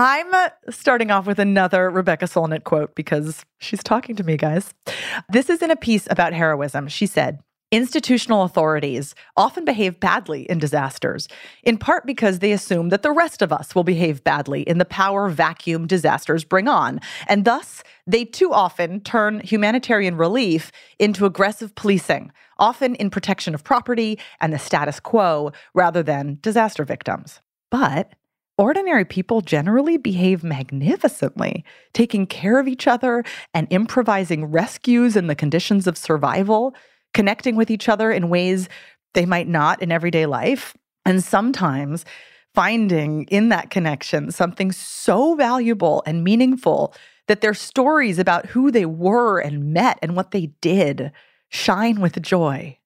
I'm uh, starting off with another Rebecca Solnit quote because she's talking to me, guys. This is in a piece about heroism. She said, Institutional authorities often behave badly in disasters, in part because they assume that the rest of us will behave badly in the power vacuum disasters bring on. And thus, they too often turn humanitarian relief into aggressive policing, often in protection of property and the status quo rather than disaster victims. But ordinary people generally behave magnificently, taking care of each other and improvising rescues in the conditions of survival, connecting with each other in ways they might not in everyday life. And sometimes finding in that connection something so valuable and meaningful that their stories about who they were and met and what they did shine with joy.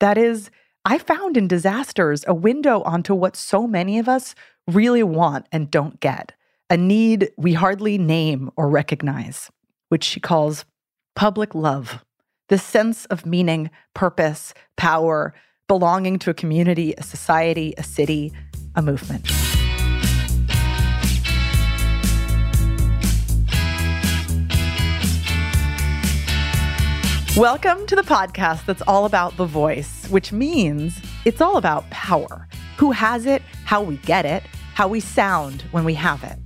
That is, I found in disasters a window onto what so many of us really want and don't get, a need we hardly name or recognize, which she calls public love. The sense of meaning, purpose, power, belonging to a community, a society, a city, a movement. Welcome to the podcast that's all about the voice, which means it's all about power. Who has it, how we get it, how we sound when we have it.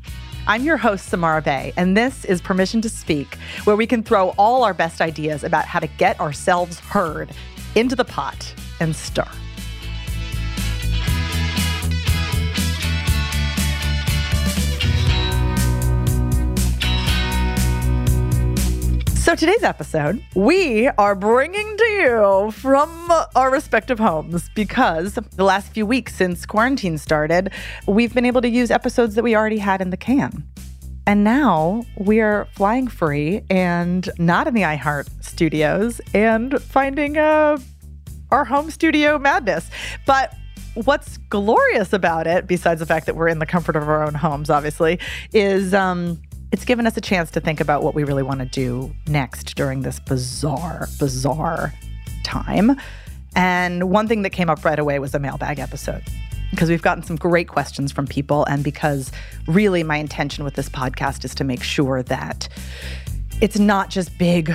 I'm your host, Samara Bay, and this is Permission to Speak, where we can throw all our best ideas about how to get ourselves heard into the pot and stir. So, today's episode, we are bringing to you from our respective homes because the last few weeks since quarantine started, we've been able to use episodes that we already had in the can. And now we are flying free and not in the iHeart studios and finding uh, our home studio madness. But what's glorious about it, besides the fact that we're in the comfort of our own homes, obviously, is um, it's given us a chance to think about what we really want to do next during this bizarre, bizarre time. And one thing that came up right away was a mailbag episode because we've gotten some great questions from people. And because really my intention with this podcast is to make sure that it's not just big,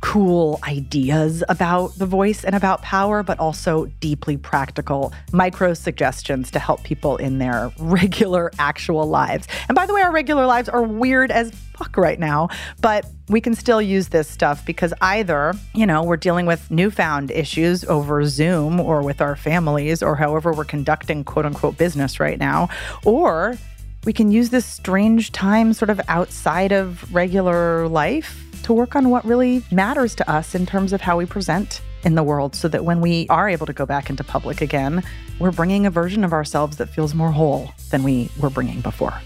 cool ideas about the voice and about power, but also deeply practical micro suggestions to help people in their regular, actual lives. And by the way, our regular lives are weird as fuck right now, but we can still use this stuff because either, you know, we're dealing with newfound issues over Zoom or with our families or however we're conducting quote unquote business right now, or we can use this strange time sort of outside of regular life to work on what really matters to us in terms of how we present in the world so that when we are able to go back into public again, we're bringing a version of ourselves that feels more whole than we were bringing before.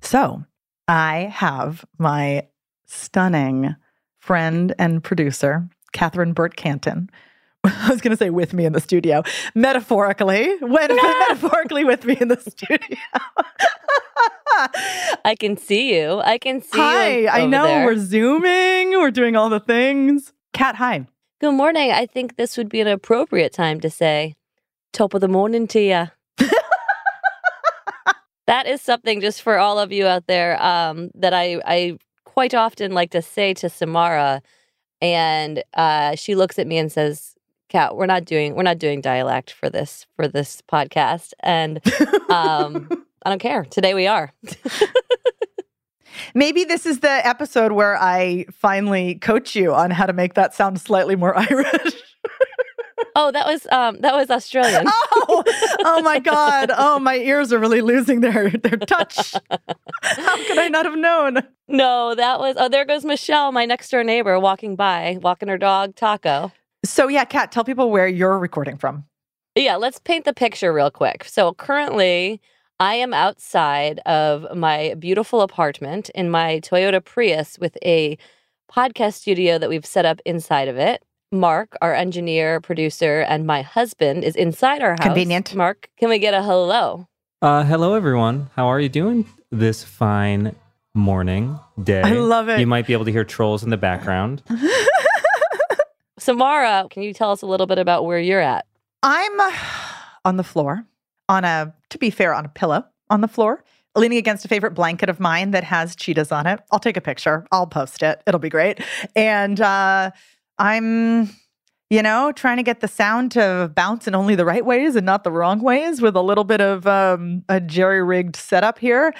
So, I have my stunning friend and producer, Catherine Burt Canton, I was going to say with me in the studio, metaphorically, when metaphorically with me in the studio. I can see you. I can see hi, you. I know there. we're zooming, we're doing all the things. Cat, hi. Good morning. I think this would be an appropriate time to say, top of the morning to you. that is something just for all of you out there um, that I, I quite often like to say to Samara. And uh, she looks at me and says, Kat, we're not doing we're not doing dialect for this for this podcast. And um, I don't care. Today we are. Maybe this is the episode where I finally coach you on how to make that sound slightly more Irish. oh, that was um that was Australian. oh, oh my God. Oh, my ears are really losing their their touch. How could I not have known? No, that was oh there goes Michelle, my next door neighbor, walking by, walking her dog Taco. So yeah, Kat, tell people where you're recording from. Yeah, let's paint the picture real quick. So currently I am outside of my beautiful apartment in my Toyota Prius with a podcast studio that we've set up inside of it. Mark, our engineer, producer, and my husband is inside our house. Convenient. Mark, can we get a hello? Uh, hello, everyone. How are you doing this fine morning, day? I love it. You might be able to hear trolls in the background. Samara, can you tell us a little bit about where you're at? I'm uh, on the floor, on a, to be fair, on a pillow on the floor, leaning against a favorite blanket of mine that has cheetahs on it. I'll take a picture. I'll post it. It'll be great. And uh, I'm, you know, trying to get the sound to bounce in only the right ways and not the wrong ways with a little bit of um, a jerry rigged setup here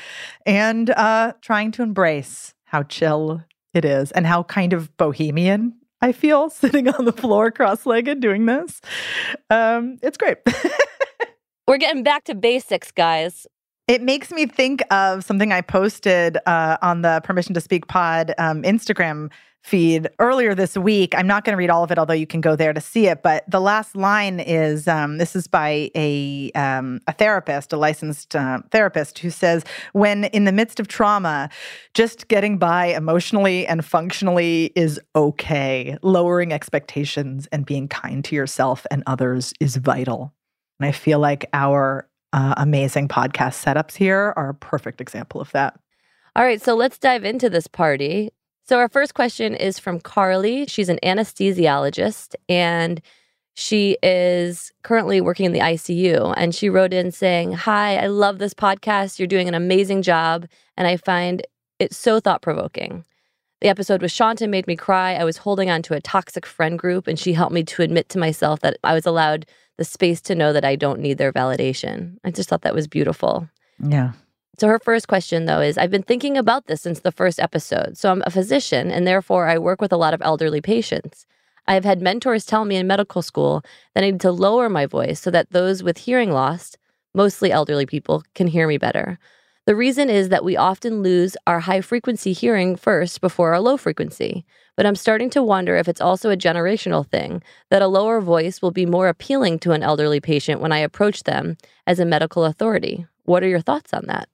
and uh, trying to embrace how chill it is and how kind of bohemian I feel sitting on the floor cross legged doing this. Um, it's great. We're getting back to basics, guys. It makes me think of something I posted uh, on the Permission to Speak Pod um, Instagram feed earlier this week. I'm not going to read all of it, although you can go there to see it. But the last line is um, this is by a um, a therapist, a licensed uh, therapist, who says, "When in the midst of trauma, just getting by emotionally and functionally is okay. Lowering expectations and being kind to yourself and others is vital." And I feel like our uh, amazing podcast setups here are a perfect example of that. All right, so let's dive into this party. So, our first question is from Carly. She's an anesthesiologist and she is currently working in the ICU. And she wrote in saying, Hi, I love this podcast. You're doing an amazing job. And I find it so thought provoking. The episode with Shanta made me cry. I was holding on to a toxic friend group, and she helped me to admit to myself that I was allowed the space to know that I don't need their validation. I just thought that was beautiful. Yeah. So, her first question, though, is I've been thinking about this since the first episode. So, I'm a physician, and therefore I work with a lot of elderly patients. I have had mentors tell me in medical school that I need to lower my voice so that those with hearing loss, mostly elderly people, can hear me better. The reason is that we often lose our high frequency hearing first before our low frequency. But I'm starting to wonder if it's also a generational thing that a lower voice will be more appealing to an elderly patient when I approach them as a medical authority. What are your thoughts on that?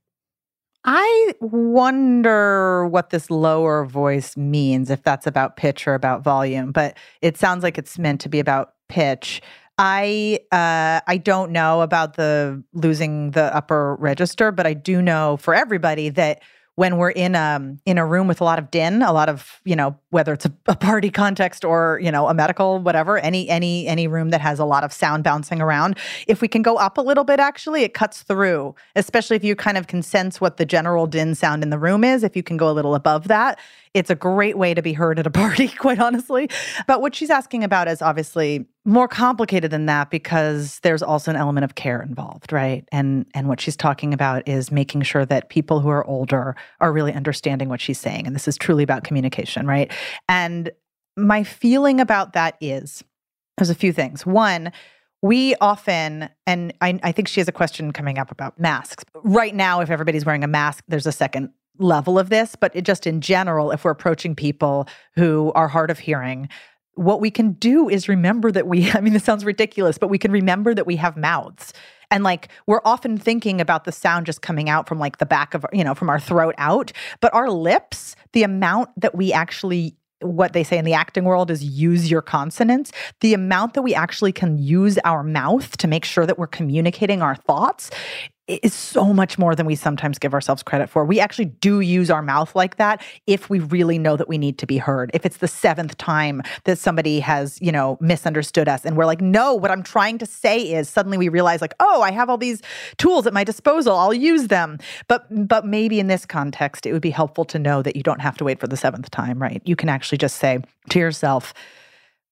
I wonder what this lower voice means, if that's about pitch or about volume, but it sounds like it's meant to be about pitch. I uh, I don't know about the losing the upper register, but I do know for everybody that when we're in a in a room with a lot of din, a lot of you know whether it's a, a, party context or you know a medical whatever, any any any room that has a lot of sound bouncing around, if we can go up a little bit, actually, it cuts through. Especially if you kind of can sense what the general din sound in the room is. If you can go a little above that, it's a great way to be heard at a party, quite honestly. But what she's asking about is obviously more complicated than that because there's also an element of care involved, right? And and what she's talking about is making sure that people who are older are really understanding what she's saying. And this is truly about communication, right? And my feeling about that is there's a few things. One, we often, and I, I, think she has a question coming up about masks. Right now, if everybody's wearing a mask, there's a second level of this, but just in general, if we're approaching people who are hard of hearing, what we can do is remember that we, I mean, this sounds ridiculous, but we can remember that we have mouths. And like we're often thinking about the sound just coming out from like the back of, you know, from our throat out. But our lips, the amount that we actually what they say in the acting world is use your consonants. The amount that we actually can use our mouth to make sure that we're communicating our thoughts is so much more than we sometimes give ourselves credit for. We actually do use our mouth like that if we really know that we need to be heard. If it's the seventh time that somebody has, you know, misunderstood us and we're like, no, what I'm trying to say is suddenly we realize like, oh, I have all these tools at my disposal. I'll use them. But but maybe in this context, it would be helpful to know that you don't have to wait for the seventh time, right? You can actually just say to yourself,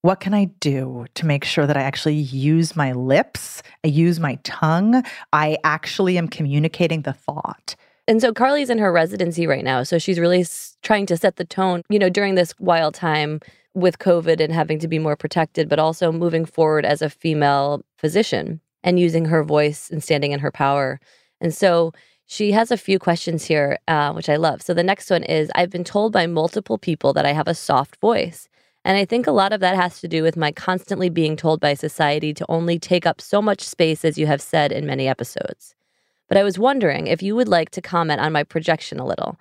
what can I do to make sure that I actually use my lips, I use my tongue, I actually am communicating the thought? And so Carly's in her residency right now. So she's really trying to set the tone, you know, during this wild time with COVID and having to be more protected, but also moving forward as a female physician and using her voice and standing in her power. And so she has a few questions here, uh, which I love. So the next one is I've been told by multiple people that I have a soft voice. And I think a lot of that has to do with my constantly being told by society to only take up so much space, as you have said in many episodes. But I was wondering if you would like to comment on my projection a little,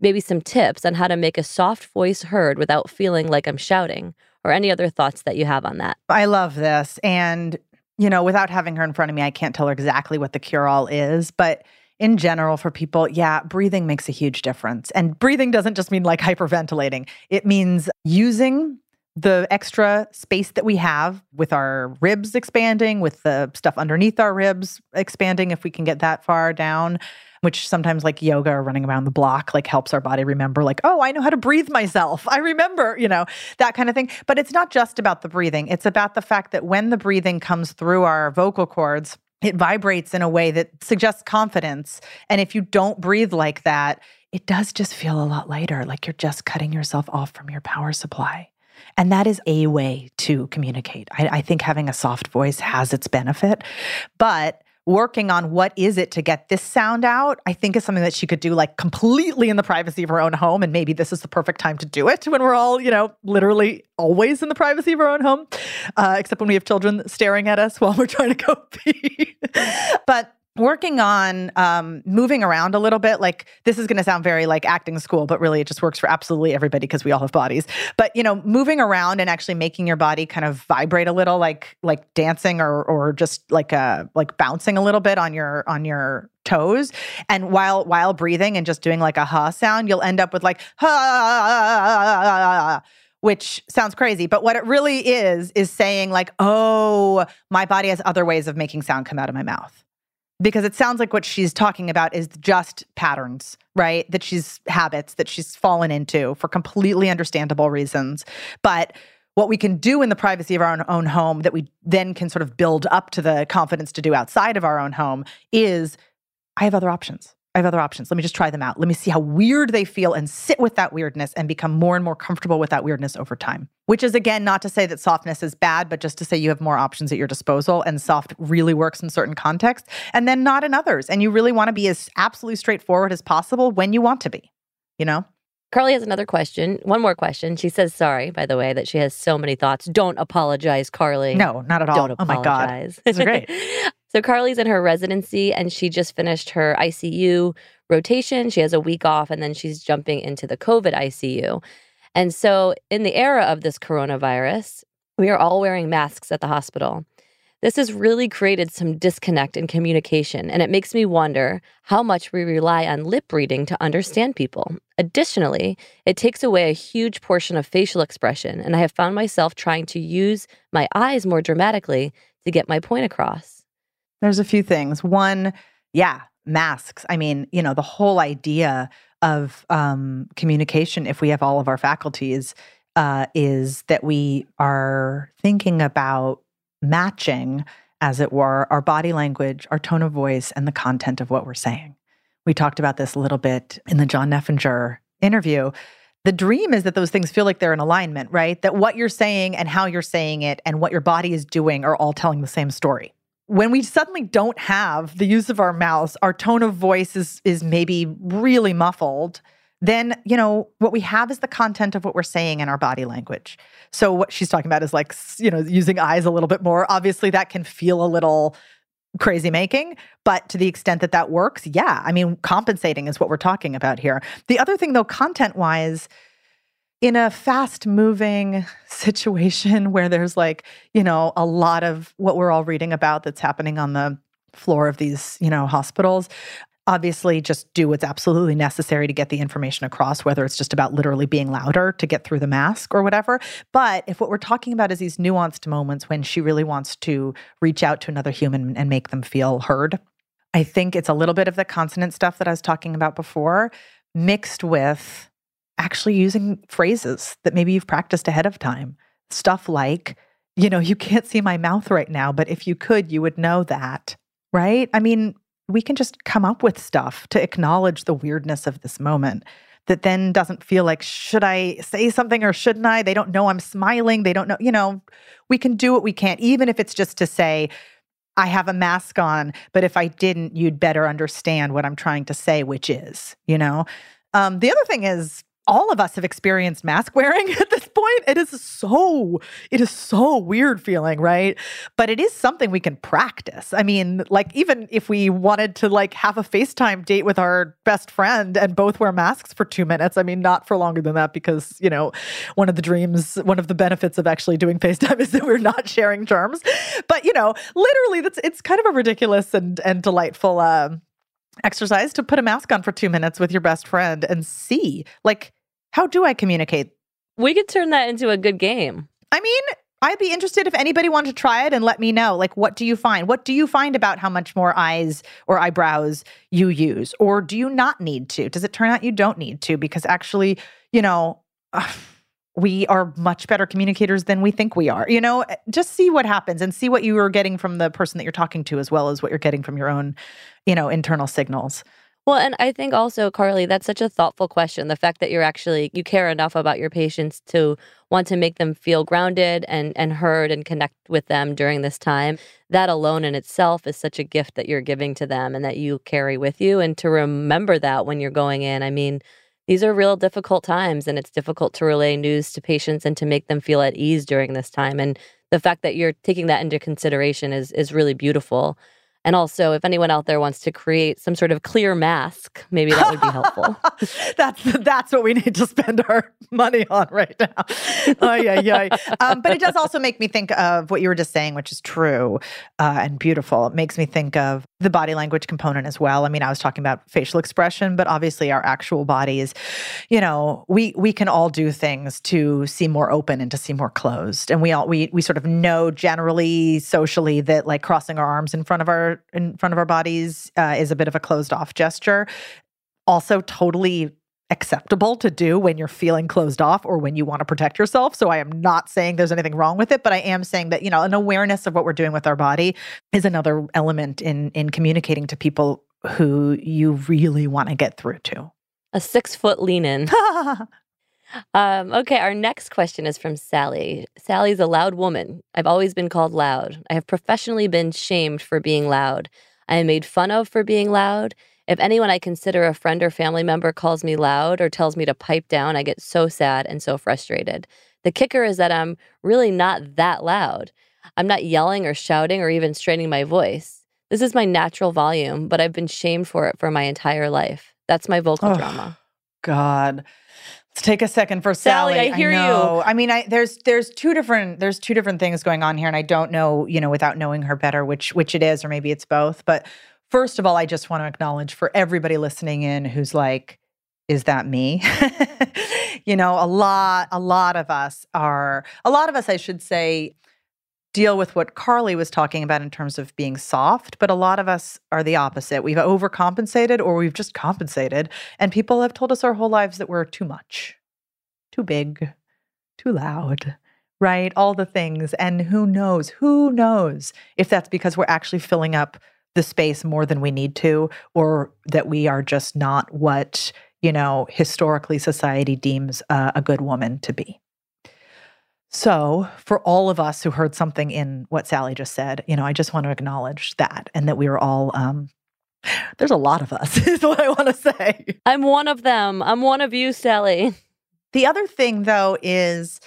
maybe some tips on how to make a soft voice heard without feeling like I'm shouting, or any other thoughts that you have on that. I love this. And, you know, without having her in front of me, I can't tell her exactly what the cure all is. But in general, for people, yeah, breathing makes a huge difference. And breathing doesn't just mean like hyperventilating, it means using the extra space that we have with our ribs expanding, with the stuff underneath our ribs expanding, if we can get that far down, which sometimes like yoga or running around the block like helps our body remember, like, oh, I know how to breathe myself. I remember, you know, that kind of thing. But it's not just about the breathing, it's about the fact that when the breathing comes through our vocal cords, it vibrates in a way that suggests confidence. And if you don't breathe like that, it does just feel a lot lighter, like you're just cutting yourself off from your power supply. And that is a way to communicate. I, I, think having a soft voice has its benefit, but working on what is it to get this sound out, I think is something that she could do like completely in the privacy of her own home. And maybe this is the perfect time to do it when we're all, you know, literally always in the privacy of our own home, uh, except when we have children staring at us while we're trying to go pee. but working on um, moving around a little bit like this is going to sound very like acting school but really it just works for absolutely everybody because we all have bodies. But you know moving around and actually making your body kind of vibrate a little like like dancing or or just like uh like bouncing a little bit on your on your toes and while while breathing and just doing like a ha sound you'll end up with like ha which sounds crazy, but what it really is, is saying, like, oh, my body has other ways of making sound come out of my mouth because it sounds like what she's talking about is just patterns, right? That she's habits that she's fallen into for completely understandable reasons. But what we can do in the privacy of our own, home that we then can sort of build up to the confidence to do outside of our own home is I have other options. I have other options. Let me just try them out. Let me see how weird they feel and sit with that weirdness and become more and more comfortable with that weirdness over time. Which is, again, not to say that softness is bad, but just to say you have more options at your disposal and soft really works in certain contexts and then not in others. And you really want to be as absolutely straightforward as possible when you want to be, you know? Carly has another question. One more question. She says, sorry, by the way, that she has so many thoughts. Don't apologize, Carly. No, not at all. Don't oh my God. apologize. Is great. so Carly's in her residency and she just finished her ICU rotation. She has a week off and then she's jumping into the COVID ICU. And so, in the era of this coronavirus, we are all wearing masks at the hospital. This has really created some disconnect in communication, and it makes me wonder how much we rely on lip reading to understand people. Additionally, it takes away a huge portion of facial expression, and I have found myself trying to use my eyes more dramatically to get my point across. There's a few things. One, yeah, masks. I mean, you know, the whole idea of um, communication, if we have all of our faculties, uh, is that we are thinking about matching, as it were, our body language, our tone of voice, and the content of what we're saying. We talked about this a little bit in the John Neffinger interview. The dream is that those things feel like they're in alignment, right? That what you're saying and how you're saying it and what your body is doing are all telling the same story when we suddenly don't have the use of our mouths, our tone of voice is is maybe really muffled, then, you know, what we have is the content of what we're saying in our body language. So what she's talking about is like, you know, using eyes a little bit more. Obviously that can feel a little crazy making, but to the extent that that works, yeah. I mean, compensating is what we're talking about here. The other thing though, content-wise, in a fast moving situation where there's like, you know, a lot of what we're all reading about that's happening on the floor of these, you know, hospitals. Obviously, just do what's absolutely necessary to get the information across, whether it's just about literally being louder to get through the mask or whatever. But if what we're talking about is these nuanced moments when she really wants to reach out to another human and make them feel heard, I think it's a little bit of the consonant stuff that I was talking about before, mixed with actually using phrases that maybe you've practiced ahead of time. Stuff like, you know, you can't see my mouth right now, but if you could, you would know that, right? I mean, we can just come up with stuff to acknowledge the weirdness of this moment that then doesn't feel like, should I say something or shouldn't I? They don't know I'm smiling. They don't know, you know, we can do what we can, even if it's just to say, I have a mask on, but if I didn't, you'd better understand what I'm trying to say, which is, you know. Um, the other thing is, all of us have experienced mask wearing at this point. It is so, it is so weird feeling, right? But it is something we can practice. I mean, like even if we wanted to like have a FaceTime date with our best friend and both wear masks for two minutes, I mean, not for longer than that, because, you know, one of the dreams, one of the benefits of actually doing FaceTime is that we're not sharing germs. But, you know, literally that's it's kind of a ridiculous and and delightful uh, exercise to put a mask on for two minutes with your best friend and see like how do I communicate? We could turn that into a good game. I mean, I'd be interested if anybody wanted to try it and let me know. Like, what do you find? What do you find about how much more eyes or eyebrows you use? Or do you not need to? Does it turn out you don't need to? Because actually, you know, we are much better communicators than we think we are. You know, eh, just see what happens and see what you are getting from the person that you're talking to as well as what you're getting from your own, you know, internal signals. Well, and I think also, Carly, that's such a thoughtful question. The fact that you're actually you care enough about your patients to want to make them feel grounded and and heard and connect with them during this time. That alone in itself is such a gift that you're giving to them and that you carry with you. And to remember that when you're going in, I mean, these are real difficult times and it's difficult to relay news to patients and to make them feel at ease during this time. And the fact that you're taking that into consideration is is really beautiful. And also, if anyone out there wants to create some sort of clear mask, maybe that would be helpful. that's that's what we need to spend our money on right now. oh yeah, yeah. Um, but it does also make me think of what you were just saying, which is true uh, and beautiful. It makes me think of the body language component as well. I mean, I was talking about facial expression, but obviously our actual bodies, you know, we we can all do things to seem more open and to seem more closed. And we all we we sort of know generally socially that like crossing our arms in front of our in front of our bodies uh, is a bit of a closed off gesture. Also, totally acceptable to do when you're feeling closed off or when you want to protect yourself. So I am not saying there's anything wrong with it, but I am saying that, you know, an awareness of what we're doing with our body is another element in in communicating to people who you really want to get through to. A six foot lean in. Um, okay, our next question is from Sally. Sally's a loud woman. I've always been called loud. I have professionally been shamed for being loud. I am made fun of for being loud. If anyone I consider a friend or family member calls me loud or tells me to pipe down, I get so sad and so frustrated. The kicker is that I'm really not that loud. I'm not yelling or shouting or even straining my voice. This is my natural volume, but I've been shamed for it for my entire life. That's my vocal Oh, drama. God. Let's take a second for Sally, Sally. I hear you. know. I mean, I there's there's two different there's two different things going on here, and I don't know, you know, without knowing her better, which which it is, or maybe it's both. But first of all, I just want to acknowledge for everybody listening in who's like, is that me? you know, a lot, a lot of us are, a lot of us, I should say, deal with what Carly was talking about in terms of being soft, but a lot of us are the opposite. We've overcompensated or we've just compensated. And people have told us our whole lives that we're too much, too big, too loud, right? All the things. And who knows, who knows if that's because we're actually filling up the space more than we need to, or that we are just not what, you know, historically society deems uh, a good woman to be. So, for all of us who heard something in what Sally just said, you know, I just want to acknowledge that and that we are all, um, there's a lot of us, is what I want to say. I'm one of them. I'm one of you, Sally. The other thing, though, is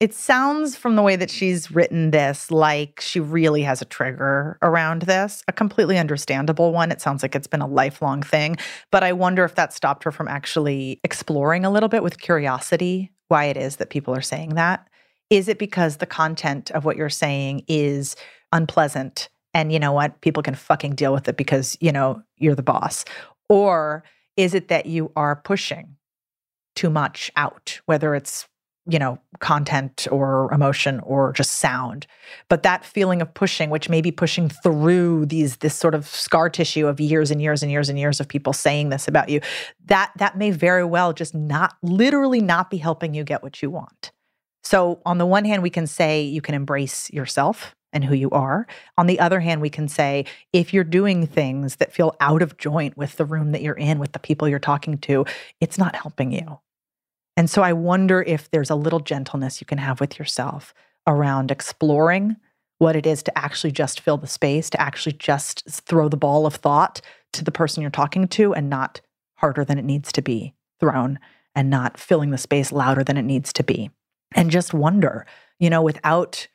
it sounds from the way that she's written this like she really has a trigger around this, a completely understandable one. It sounds like it's been a lifelong thing. But I wonder if that stopped her from actually exploring a little bit with curiosity why it is that people are saying that. Is it because the content of what you're saying is unpleasant and you know what? People can fucking deal with it because, you know, you're the boss. Or is it that you are pushing too much out, whether it's you know, content or emotion or just sound. But that feeling of pushing, which may be pushing through these this sort of scar tissue of years and years and years and years of people saying this about you, that that may very well just not literally not be helping you get what you want. So on the one hand, we can say you can embrace yourself and who you are. On the other hand, we can say if you're doing things that feel out of joint with the room that you're in, with the people you're talking to, it's not helping you. And so I wonder if there's a little gentleness you can have with yourself around exploring what it is to actually just fill the space, to actually just throw the ball of thought to the person you're talking to and not harder than it needs to be thrown and not filling the space louder than it needs to be. And just wonder, you know, without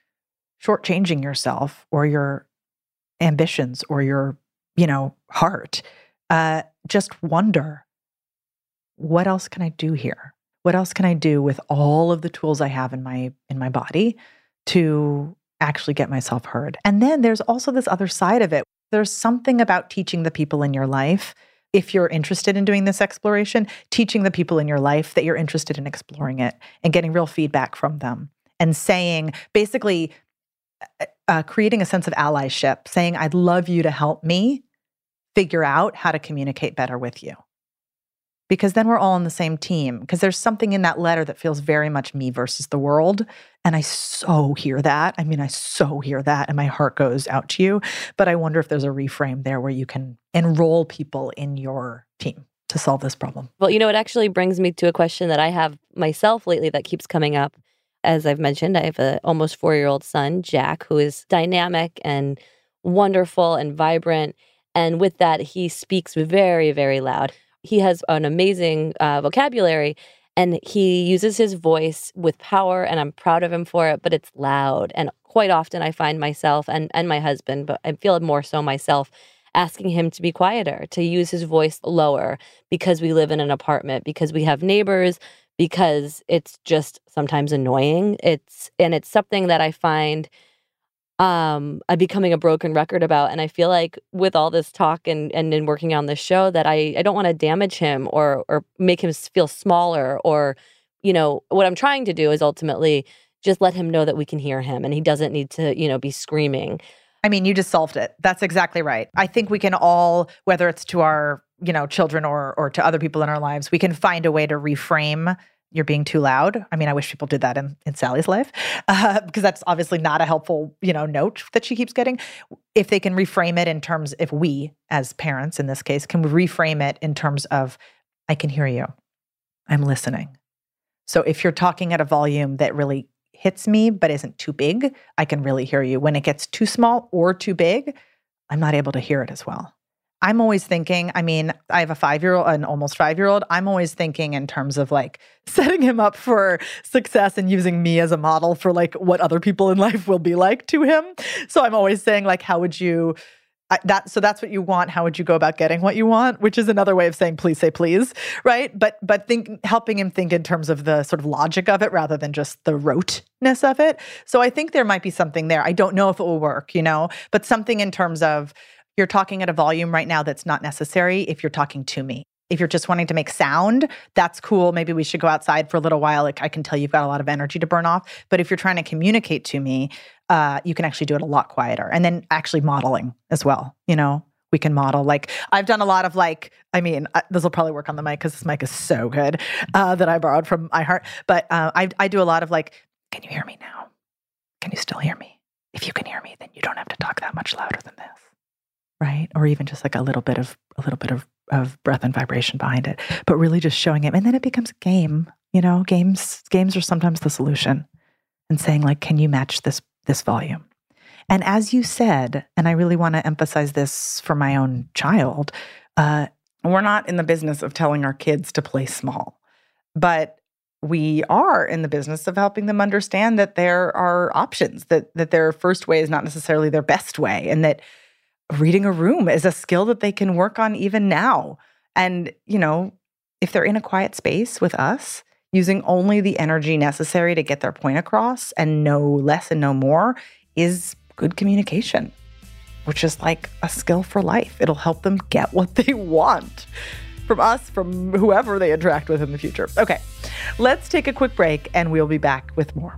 shortchanging yourself or your ambitions or your, you know, heart, uh, just wonder what else can I do here? what else can I do with all of the tools I have in my in my body to actually get myself heard? And then there's also this other side of it. There's something about teaching the people in your life if you're interested in doing this exploration, teaching the people in your life that you're interested in exploring it and getting real feedback from them and saying basically uh, uh creating a sense of allyship, saying, I'd love you to help me figure out how to communicate better with you because then we're all on the same team. Because there's something in that letter that feels very much me versus the world. And I so hear that. I mean, I so hear that. And my heart goes out to you. But I wonder if there's a reframe there where you can enroll people in your team to solve this problem. Well, you know, it actually brings me to a question that I have myself lately that keeps coming up. As I've mentioned, I have an almost four year old son, Jack, who is dynamic and wonderful and vibrant. And with that, he speaks very, very loud he has an amazing uh, vocabulary and he uses his voice with power and i'm proud of him for it but it's loud and quite often i find myself and and my husband but i feel more so myself asking him to be quieter to use his voice lower because we live in an apartment because we have neighbors because it's just sometimes annoying. It's and it's something that i find um I'm becoming a broken record about and I feel like with all this talk and and in working on this show that I I don't want to damage him or or make him feel smaller or you know what I'm trying to do is ultimately just let him know that we can hear him and he doesn't need to you know be screaming. I mean, you just solved it. That's exactly right. I think we can all whether it's to our, you know, children or or to other people in our lives, we can find a way to reframe you're being too loud. I mean, I wish people did that in, in Sally's life uh, because that's obviously not a helpful, you know, note that she keeps getting. If they can reframe it in terms, if we as parents in this case can reframe it in terms of, I can hear you, I'm listening. So if you're talking at a volume that really hits me but isn't too big, I can really hear you. When it gets too small or too big, I'm not able to hear it as well. I'm always thinking, I mean, I have a five year old, an almost five year old. I'm always thinking in terms of like setting him up for success and using me as a model for like what other people in life will be like to him. So I'm always saying, like, how would you? I, that so that's what you want how would you go about getting what you want which is another way of saying please say please right but but think helping him think in terms of the sort of logic of it rather than just the roteness of it so i think there might be something there i don't know if it will work you know but something in terms of you're talking at a volume right now that's not necessary if you're talking to me. If you're just wanting to make sound, that's cool. Maybe we should go outside for a little while. Like I can tell you've got a lot of energy to burn off. But if you're trying to communicate to me, uh, you can actually do it a lot quieter. And then actually modeling as well. You know, we can model. Like I've done a lot of like, I mean, uh, this will probably work on the mic because this mic is so good uh, that I borrowed from iHeart. But uh, I, I do a lot of like, can you hear me now? Can you still hear me? If you can hear me, then you don't have to talk that much louder than this right? Or even just like a little bit of a little bit of of breath and vibration behind it, but really just showing him. And then it becomes a game. You know, games games are sometimes the solution. And saying like, can you match this this volume? And as you said, and I really want to emphasize this for my own child, uh, we're not in the business of telling our kids to play small, but we are in the business of helping them understand that there are options, that that their first way is not necessarily their best way, and that reading a room is a skill that they can work on even now. And, you know, if they're in a quiet space with us, using only the energy necessary to get their point across and no less and no more is good communication. which is like a skill for life. It'll help them get what they want from us, from whoever they interact with in the future. Okay, let's take a quick break and we'll be back with more.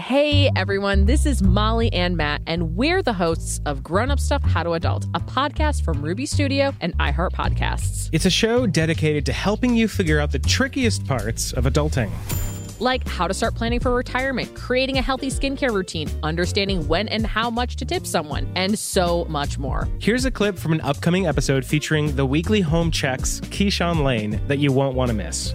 Hey everyone, this is Molly and Matt, and we're the hosts of Grown Up Stuff How to Adult, a podcast from Ruby Studio and iHeart Podcasts. It's a show dedicated to helping you figure out the trickiest parts of adulting. Like how to start planning for retirement, creating a healthy skincare routine, understanding when and how much to tip someone, and so much more. Here's a clip from an upcoming episode featuring the weekly home checks, Keyshawn Lane, that you won't want to miss.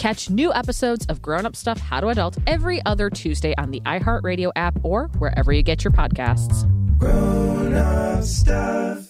Catch new episodes of Grown Up Stuff How to Adult every other Tuesday on the iHeartRadio app or wherever you get your podcasts. Grown up stuff.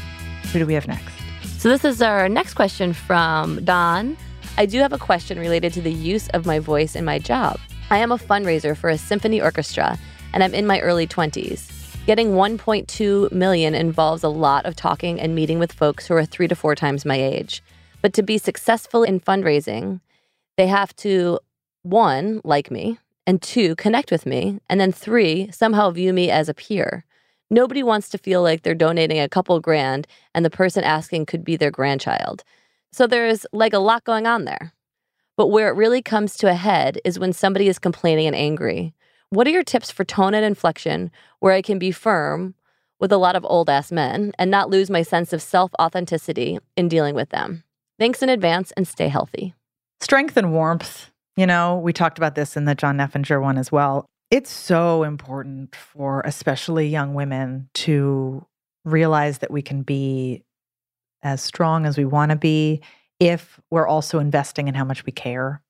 who do we have next? So this is our next question from Don. I do have a question related to the use of my voice in my job. I am a fundraiser for a symphony orchestra and I'm in my early 20s. Getting 1.2 million involves a lot of talking and meeting with folks who are 3 to 4 times my age. But to be successful in fundraising, they have to one, like me, and two, connect with me, and then three, somehow view me as a peer. Nobody wants to feel like they're donating a couple grand and the person asking could be their grandchild. So there's like a lot going on there. But where it really comes to a head is when somebody is complaining and angry. What are your tips for tone and inflection where I can be firm with a lot of old ass men and not lose my sense of self authenticity in dealing with them? Thanks in advance and stay healthy. Strength and warmth. You know, we talked about this in the John Neffinger one as well. It's so important for especially young women to realize that we can be as strong as we want to be if we're also investing in how much we care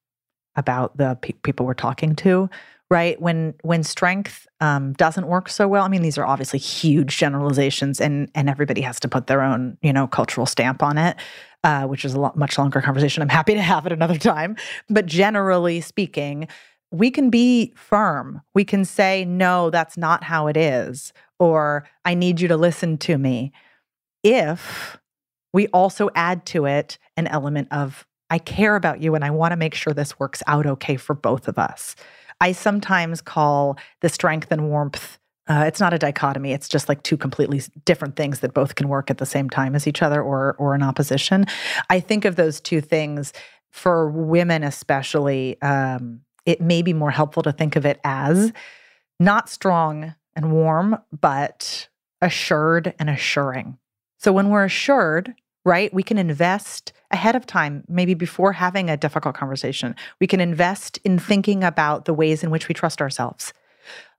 about the pe- people we're talking to right? When when strength um, doesn't work so well i mean these are obviously huge generalizations and and everybody has to put their own you know cultural stamp on it uh, which is a lot much longer conversation. I'm happy to have it another time. But generally speaking we can be firm we can say no that's not how it is or i need you to listen to me if we also add to it an element of I care about you and I want to make sure this works out okay for both of us. I sometimes call the strength and warmth uh, it's not a dichotomy. It's just like two completely different things that both can work at the same time as each other or or in opposition. I think of those two things for women, especially. Um, it may be more helpful to think of it as not strong and warm, but assured and assuring. So when we're assured, right, we can invest ahead of time, maybe before having a difficult conversation. We can invest in thinking about the ways in which we trust ourselves.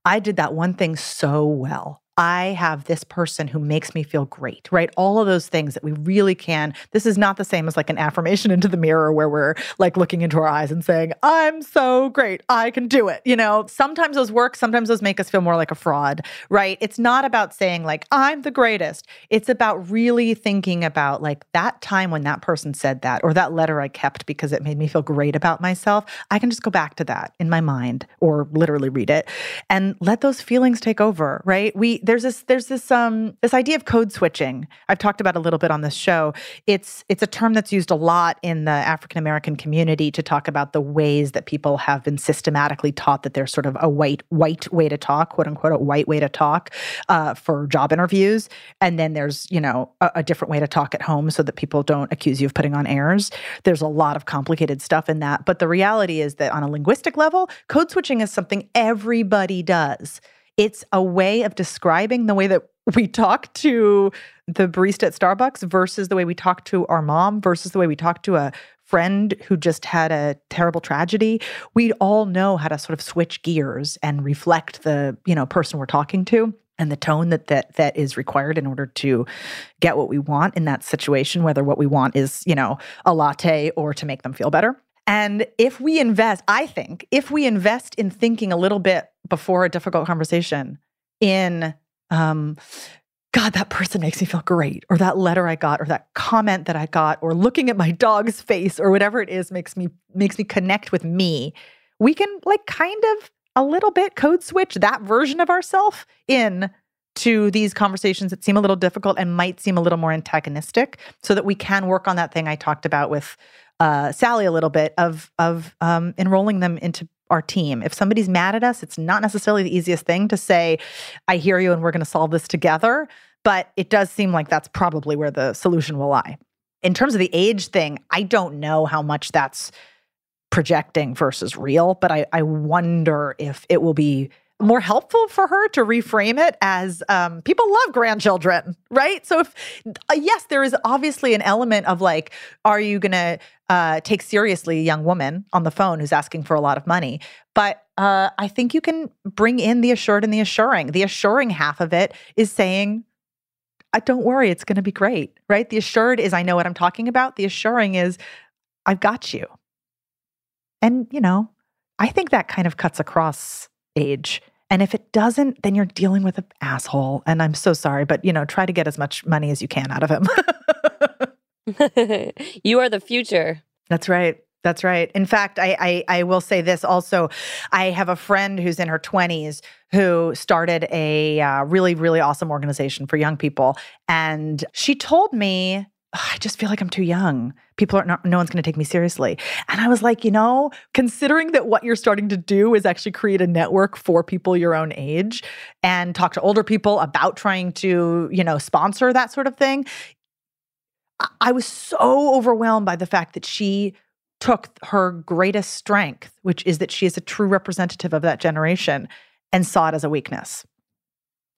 I did that one thing so well. I have this person who makes me feel great, right? All of those things that we really can. This is not the same as like an affirmation into the mirror where we're like looking into our eyes and saying, I'm so great. I can do it. You know, sometimes those work, sometimes those make us feel more like a fraud, right? It's not about saying like, I'm the greatest. It's about really thinking about like that time when that person said that or that letter I kept because it made me feel great about myself. I can just go back to that in my mind or literally read it and let those feelings take over, right? We there's this there's this um this idea of code switching. I've talked about a little bit on this show. It's it's a term that's used a lot in the African American community to talk about the ways that people have been systematically taught that there's sort of a white white way to talk, quote unquote, a white way to talk uh, for job interviews, and then there's you know a, a different way to talk at home so that people don't accuse you of putting on airs. There's a lot of complicated stuff in that, but the reality is that on a linguistic level, code switching is something everybody does. It's a way of describing the way that we talk to the barista at Starbucks versus the way we talk to our mom versus the way we talk to a friend who just had a terrible tragedy. We all know how to sort of switch gears and reflect the, you know, person we're talking to and the tone that that that is required in order to get what we want in that situation whether what we want is, you know, a latte or to make them feel better. And if we invest, I think, if we invest in thinking a little bit before a difficult conversation in, um, God, that person makes me feel great, or that letter I got, or that comment that I got, or looking at my dog's face, or whatever it is makes me makes me connect with me. We can like kind of a little bit code switch that version of ourselves in to these conversations that seem a little difficult and might seem a little more antagonistic so that we can work on that thing I talked about with uh, Sally a little bit of of um, enrolling them into our team. If somebody's mad at us, it's not necessarily the easiest thing to say, "I hear you, and we're going to solve this together." But it does seem like that's probably where the solution will lie. In terms of the age thing, I don't know how much that's projecting versus real, but I, I wonder if it will be more helpful for her to reframe it as um, people love grandchildren, right? So, if uh, yes, there is obviously an element of like, are you going to uh, take seriously a young woman on the phone who's asking for a lot of money? But uh, I think you can bring in the assured and the assuring. The assuring half of it is saying, uh, don't worry, it's going to be great, right? The assured is, I know what I'm talking about. The assuring is, I've got you. And, you know, I think that kind of cuts across age and if it doesn't, then you're dealing with an asshole. And I'm so sorry, but you know, try to get as much money as you can out of him. you are the future. That's right. That's right. In fact, I, I, I will say this also. I have a friend who's in her 20s who started a uh, really really awesome organization for young people, and she told me I just feel like I'm too young. People are not, no one's going to take me seriously. And I was like, you know, considering that what you're starting to do is actually create a network for people your own age and talk to older people about trying to, you know, sponsor that sort of thing. I was so overwhelmed by the fact that she took her greatest strength, which is that she is a true representative of that generation, and saw it as a weakness.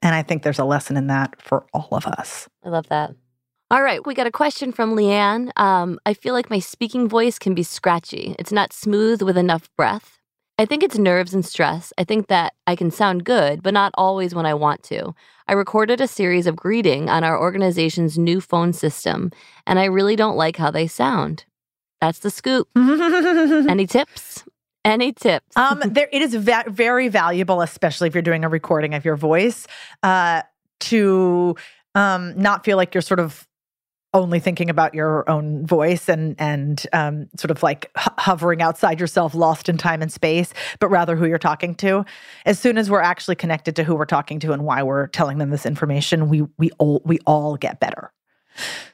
And I think there's a lesson in that for all of us. I love that. All right, we got a question from Leanne. Um, I feel like my speaking voice can be scratchy. It's not smooth with enough breath. I think it's nerves and stress. I think that I can sound good, but not always when I want to. I recorded a series of greeting on our organization's new phone system, and I really don't like how they sound. That's the scoop. Any tips? Any tips? um, there, it is va- very valuable, especially if you're doing a recording of your voice, uh, to um, not feel like you're sort of only thinking about your own voice and and um, sort of like hovering outside yourself, lost in time and space, but rather who you're talking to. As soon as we're actually connected to who we're talking to and why we're telling them this information, we we all we all get better.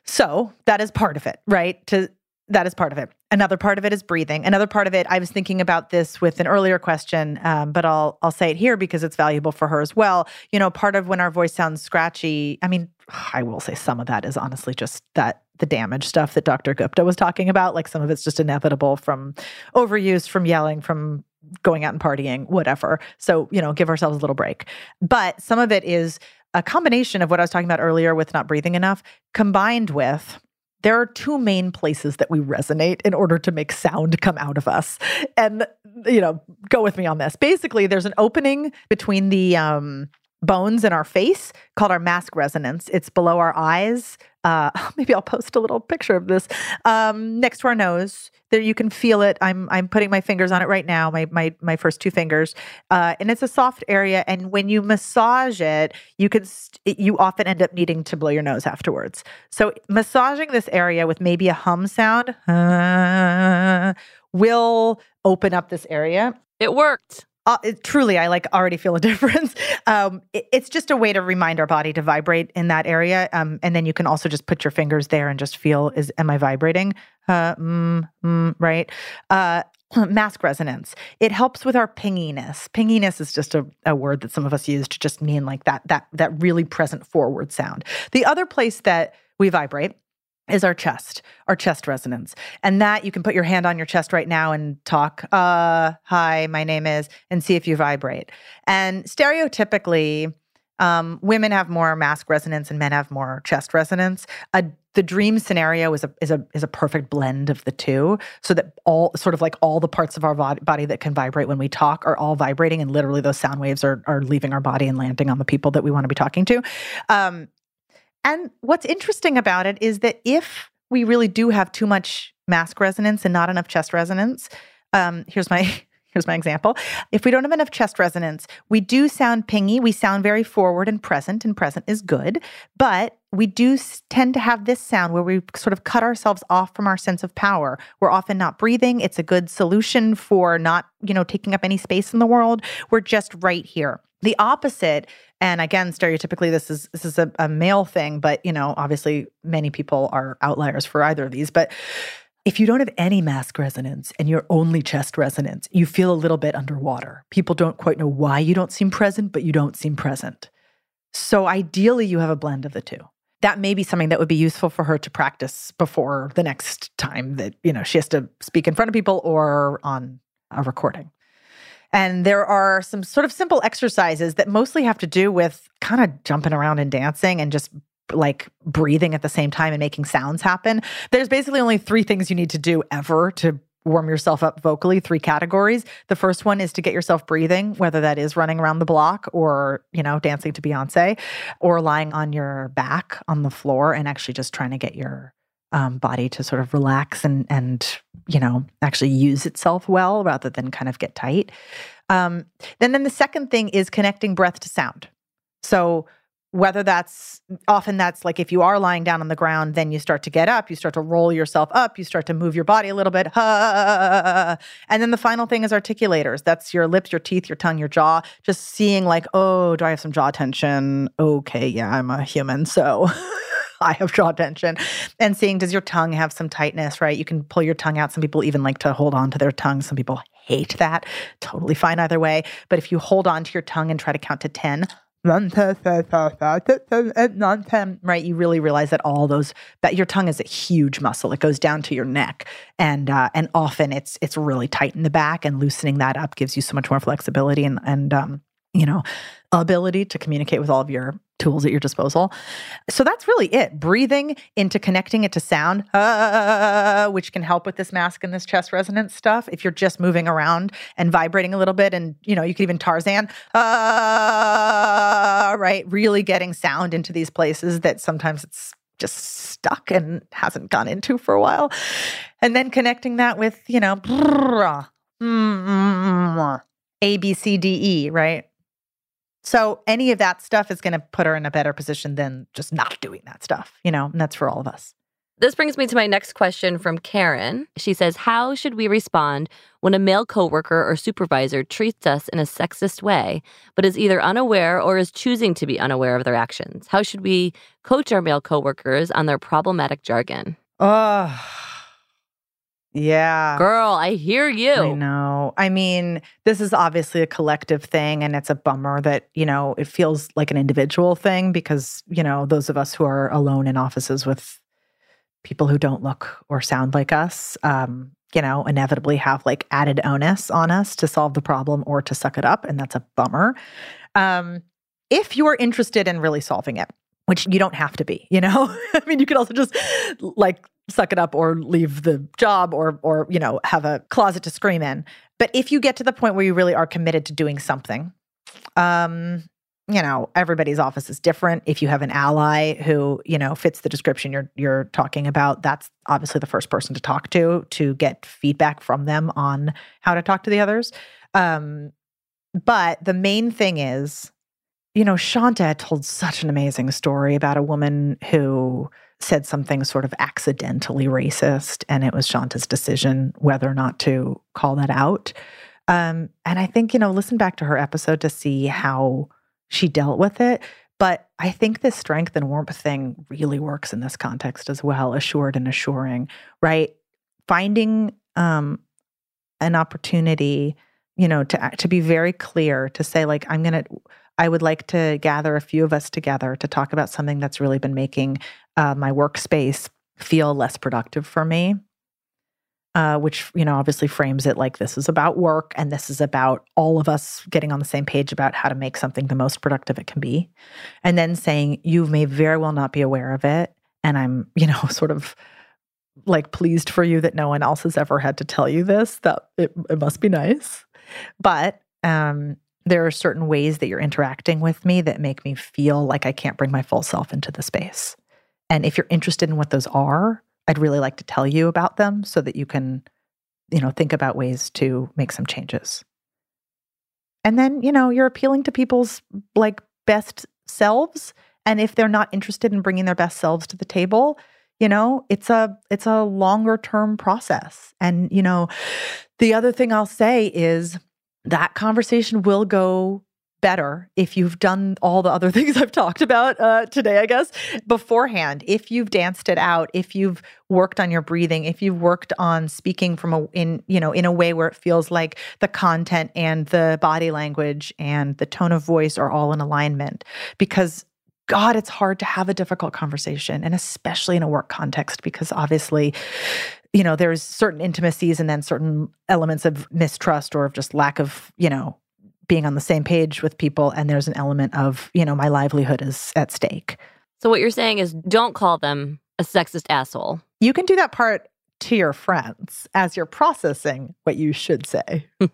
So that is part of it, right? To that is part of it. Another part of it is breathing. Another part of it, I was thinking about this with an earlier question, um, but I'll I'll say it here because it's valuable for her as well. You know, part of when our voice sounds scratchy, I mean, I will say some of that is honestly just that the damage stuff that Dr. Gupta was talking about. Like some of it's just inevitable from overuse, from yelling, from going out and partying, whatever. So, you know, give ourselves a little break. But some of it is a combination of what I was talking about earlier with not breathing enough, combined with there are two main places that we resonate in order to make sound come out of us. And, you know, go with me on this. Basically, there's an opening between the, um, bones in our face called our mask resonance. It's below our eyes. Uh, maybe I'll post a little picture of this um, next to our nose. There you can feel it. I'm I'm putting my fingers on it right now. My my my first two fingers, uh, and it's a soft area. And when you massage it, you can st- you often end up needing to blow your nose afterwards. So massaging this area with maybe a hum sound uh, will open up this area. It worked. Uh, it, truly, I like already feel a difference. Um, it, it's just a way to remind our body to vibrate in that area, um, and then you can also just put your fingers there and just feel: is am I vibrating? Uh, mm, mm, right. Uh, mask resonance. It helps with our pinginess. Pinginess is just a, a word that some of us use to just mean like that that that really present forward sound. The other place that we vibrate is our chest, our chest resonance. And that you can put your hand on your chest right now and talk, uh, hi, my name is, and see if you vibrate. And stereotypically, um, women have more mask resonance and men have more chest resonance. A, the dream scenario is a is a is a perfect blend of the two, so that all sort of like all the parts of our body that can vibrate when we talk are all vibrating, and literally those sound waves are are leaving our body and landing on the people that we want to be talking to. Um, and what's interesting about it is that if we really do have too much mask resonance and not enough chest resonance, um, here's my here's my example. If we don't have enough chest resonance, we do sound pingy. We sound very forward and present, and present is good. But we do tend to have this sound where we sort of cut ourselves off from our sense of power. We're often not breathing. It's a good solution for not, you know, taking up any space in the world. We're just right here. The opposite, and again, stereotypically, this is this is a, a male thing, but you know, obviously, many people are outliers for either of these. But if you don't have any mask resonance and you're only chest resonance, you feel a little bit underwater. People don't quite know why you don't seem present, but you don't seem present. So ideally, you have a blend of the two. That may be something that would be useful for her to practice before the next time that you know she has to speak in front of people or on a recording. And there are some sort of simple exercises that mostly have to do with kind of jumping around and dancing and just like breathing at the same time and making sounds happen. There's basically only three things you need to do ever to warm yourself up vocally three categories the first one is to get yourself breathing whether that is running around the block or you know dancing to beyonce or lying on your back on the floor and actually just trying to get your um, body to sort of relax and and you know actually use itself well rather than kind of get tight. Um, then then the second thing is connecting breath to sound. So whether that's often that's like if you are lying down on the ground, then you start to get up, you start to roll yourself up, you start to move your body a little bit. And then the final thing is articulators. That's your lips, your teeth, your tongue, your jaw. Just seeing like, oh, do I have some jaw tension? Okay, yeah, I'm a human. So I have jaw tension. And seeing, does your tongue have some tightness, right? You can pull your tongue out. Some people even like to hold on to their tongue. Some people hate that. Totally fine either way. But if you hold on to your tongue and try to count to 10, right you really realize that all those that your tongue is a huge muscle it goes down to your neck and uh, and often it's it's really tight in the back and loosening that up gives you so much more flexibility and and um you know ability to communicate with all of your tools at your disposal. So that's really it. Breathing into connecting it to sound, uh, which can help with this mask and this chest resonance stuff. If you're just moving around and vibrating a little bit, and you know, you could even Tarzan, uh, right? Really getting sound into these places that sometimes it's just stuck and hasn't gone into for a while. And then connecting that with, you know, A, B, C, D, E, right? So any of that stuff is going to put her in a better position than just not doing that stuff, you know, and that's for all of us. This brings me to my next question from Karen. She says, How should we respond when a male coworker or supervisor treats us in a sexist way, but is either unaware or is choosing to be unaware of their actions? How should we coach our male coworkers on their problematic jargon? Oh, yeah. Girl, I hear you. I know. I mean, this is obviously a collective thing, and it's a bummer that, you know, it feels like an individual thing because, you know, those of us who are alone in offices with people who don't look or sound like us, um, you know, inevitably have like added onus on us to solve the problem or to suck it up. And that's a bummer. Um, if you're interested in really solving it, which you don't have to be, you know? I mean, you could also just like suck it up or leave the job or or you know have a closet to scream in but if you get to the point where you really are committed to doing something um you know, everybody's office is different. If you have an ally who, you know, fits the description you're you're talking about, that's obviously the first person to talk to to get feedback from them on how to talk to the others. Um, but the main thing is, you know, Shanta told such an amazing story about a woman who said something sort of accidentally racist, and it was Shanta's decision whether or not to call that out. Um, and I think, you know, listen back to her episode to see how she dealt with it. But I think this strength and warmth thing really works in this context as well, assured and assuring, right? Finding um, an opportunity, you know, to to be very clear, to say like, I'm gonna, I would like to gather a few of us together to talk about something that's really been making uh, my workspace feel less productive for me uh, which you know obviously frames it like this is about work and this is about all of us getting on the same page about how to make something the most productive it can be. And then saying you may very well not be aware of it and i'm you know sort of like pleased for you that no one else has ever had to tell you this that it, it must be nice. But um there are certain ways that you're interacting with me that make me feel like i can't bring my full self into the space and if you're interested in what those are I'd really like to tell you about them so that you can, you know, think about ways to make some changes. And then, you know, you're appealing to people's like best selves. And if they're not interested in bringing their best selves to the table, you know, it's a it's a longer term process. And, you know, the other thing I'll say is that conversation will go better if you've done all the other things I've talked about uh, today, I guess, beforehand. If you've danced it out, if you've worked on your breathing, if you've worked on speaking from a in you know in a way where it feels like the content and the body language and the tone of voice are all in alignment, because God, it's hard to have a difficult conversation, and especially in a work context, because obviously you know there's certain intimacies and then certain elements of mistrust or of just lack of you know being on the same page with people and there's an element of you know my livelihood is at stake. So what you're saying is don't call them a sexist asshole. You can do that part to your friends as you're processing what you should say.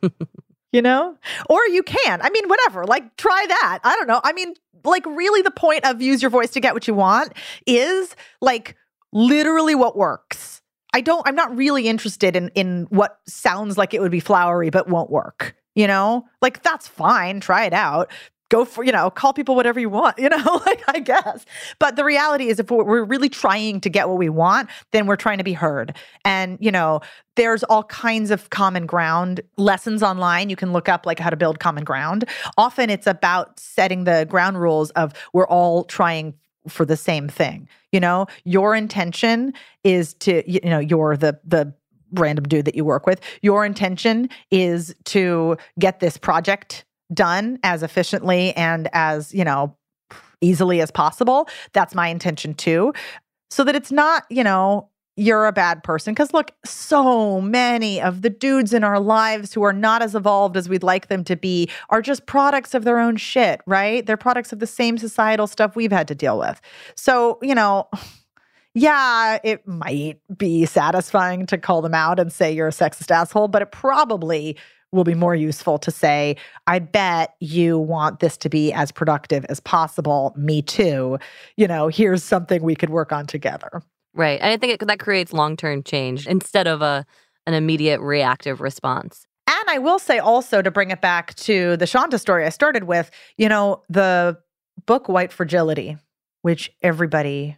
You know? Or you can. I mean whatever. Like try that. I don't know. I mean like really the point of use your voice to get what you want is like literally what works. I don't i'm not really interested in in what sounds like it would be flowery but won't work you know? Like that's fine try it out. Go for you know call people whatever you want you know like i guess. But the reality is if we're really trying to get what we want then we're trying to be heard. And you know there's all kinds of common ground. Lessons online you can look up like how to build common ground. Often it's about setting the ground rules of we're all trying for the same thing you know? Your intention is to you know you're the the random dude that you work with. Your intention is to get this project done as efficiently and as, you know, easily as possible. That's my intention too. So that it's not, you know, you're a bad person. Because look, so many of the dudes in our lives who are not as evolved as we'd like them to be are just products of their own shit, right? They're products of the same societal stuff we've had to deal with. So, you know, yeah, it might be satisfying to call them out and say you're a sexist asshole, but it probably will be more useful to say, I bet you want this to be as productive as possible. Me too. You know, here's something we could work on together. Right. And I think it, that creates long term change instead of a an immediate reactive response. And I will say also to bring it back to the Shanta story I started with, you know, the book White Fragility, which everybody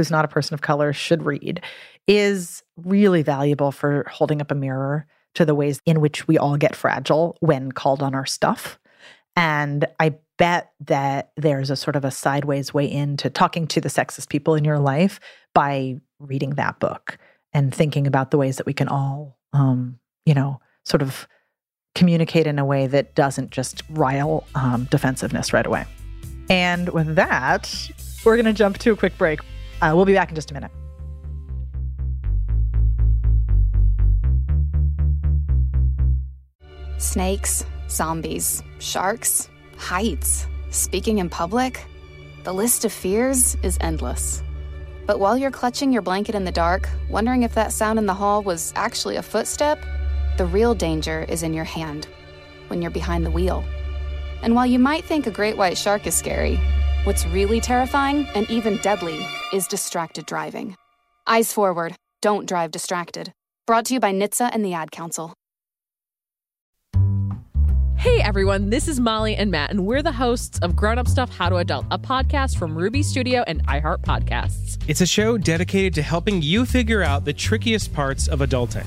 who's not a person of color should read is really valuable for holding up a mirror to the ways in which we all get fragile when called on our stuff. And I bet that there's a sort of a sideways way into talking to the sexist people in your life by reading that book and thinking about the ways that we can all, um, you know, sort of communicate in a way that doesn't just rile um, defensiveness right away. And with that, we're going to jump to a quick break. Uh, we'll be back in just a minute. Snakes, zombies, sharks, heights, speaking in public. The list of fears is endless. But while you're clutching your blanket in the dark, wondering if that sound in the hall was actually a footstep, the real danger is in your hand when you're behind the wheel. And while you might think a great white shark is scary, what's really terrifying and even deadly is distracted driving. Eyes forward, don't drive distracted. Brought to you by NHTSA and the Ad Council. Hey everyone, this is Molly and Matt, and we're the hosts of Grown Up Stuff How to Adult, a podcast from Ruby Studio and iHeart Podcasts. It's a show dedicated to helping you figure out the trickiest parts of adulting.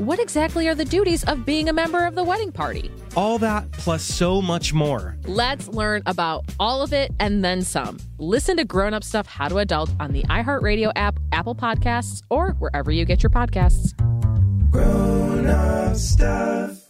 what exactly are the duties of being a member of the wedding party? All that plus so much more. Let's learn about all of it and then some. Listen to Grown Up Stuff How to Adult on the iHeartRadio app, Apple Podcasts, or wherever you get your podcasts. Grown Up Stuff.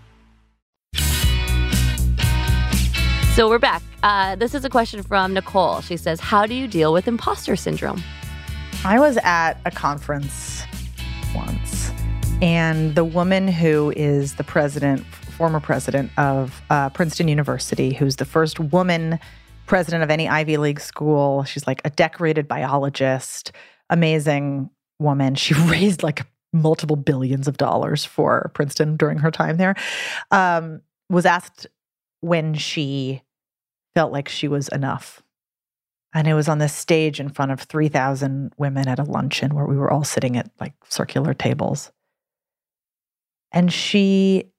So we're back. Uh, this is a question from Nicole. She says, How do you deal with imposter syndrome? I was at a conference once, and the woman who is the president, former president of uh, Princeton University, who's the first woman president of any Ivy League school, she's like a decorated biologist, amazing woman. She raised like multiple billions of dollars for Princeton during her time there. Um, was asked when she felt like she was enough. And it was on this stage in front of 3,000 women at a luncheon where we were all sitting at like circular tables. And she,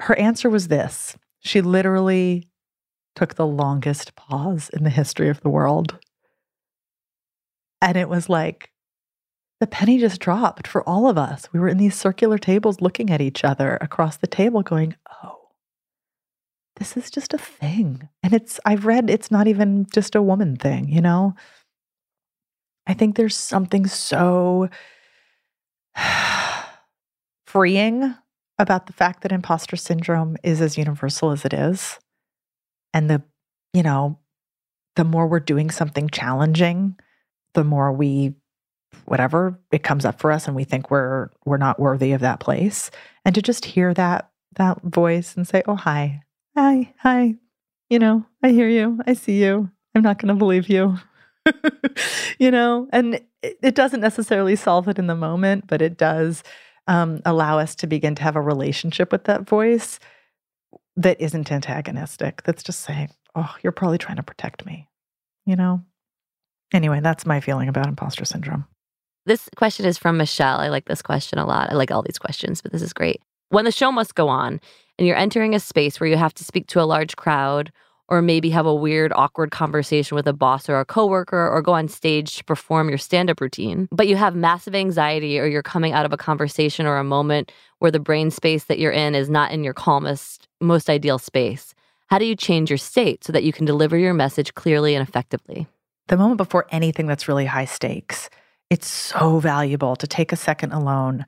her answer was this she literally took the longest pause in the history of the world. And it was like, the penny just dropped for all of us. We were in these circular tables looking at each other across the table, going, oh, this is just a thing. And it's, I've read it's not even just a woman thing, you know? I think there's something so freeing about the fact that imposter syndrome is as universal as it is. And the, you know, the more we're doing something challenging, the more we whatever it comes up for us and we think we're we're not worthy of that place and to just hear that that voice and say oh hi hi hi you know i hear you i see you i'm not going to believe you you know and it, it, doesn't necessarily solve it in the moment but it does um, allow us to begin to have a relationship with that voice that isn't antagonistic that's just saying oh you're probably trying to protect me you know anyway that's my feeling about imposter syndrome this question is from Michelle. I like this question a lot. I like all these questions, but this is great. When the show must go on and you're entering a space where you have to speak to a large crowd or maybe have a weird, awkward conversation with a boss or a coworker or go on stage to perform your stand up routine, but you have massive anxiety or you're coming out of a conversation or a moment where the brain space that you're in is not in your calmest, most ideal space. How do you change your state so that you can deliver your message clearly and effectively? The moment before anything that's really high stakes it's so valuable to take a second alone,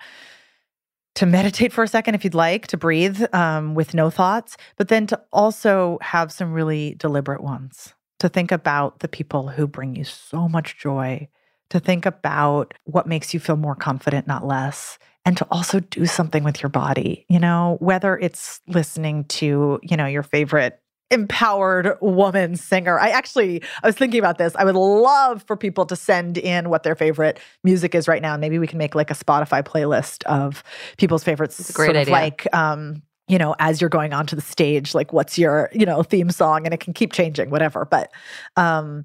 to meditate for a second if you'd like, to breathe um, with no thoughts, but then to also have some really deliberate ones, to think about the people who bring you so much joy, to think about what makes you feel more confident, not less. And to also do something with your body, you know, whether it's listening to, you know, your favorite empowered woman singer. I actually I was thinking about this. I would love for people to send in what their favorite music is right now. Maybe we can make like a Spotify playlist of people's favorites. It's a great idea. like um you know, as you're going onto the stage, like what's your, you know, theme song and it can keep changing, whatever. But um,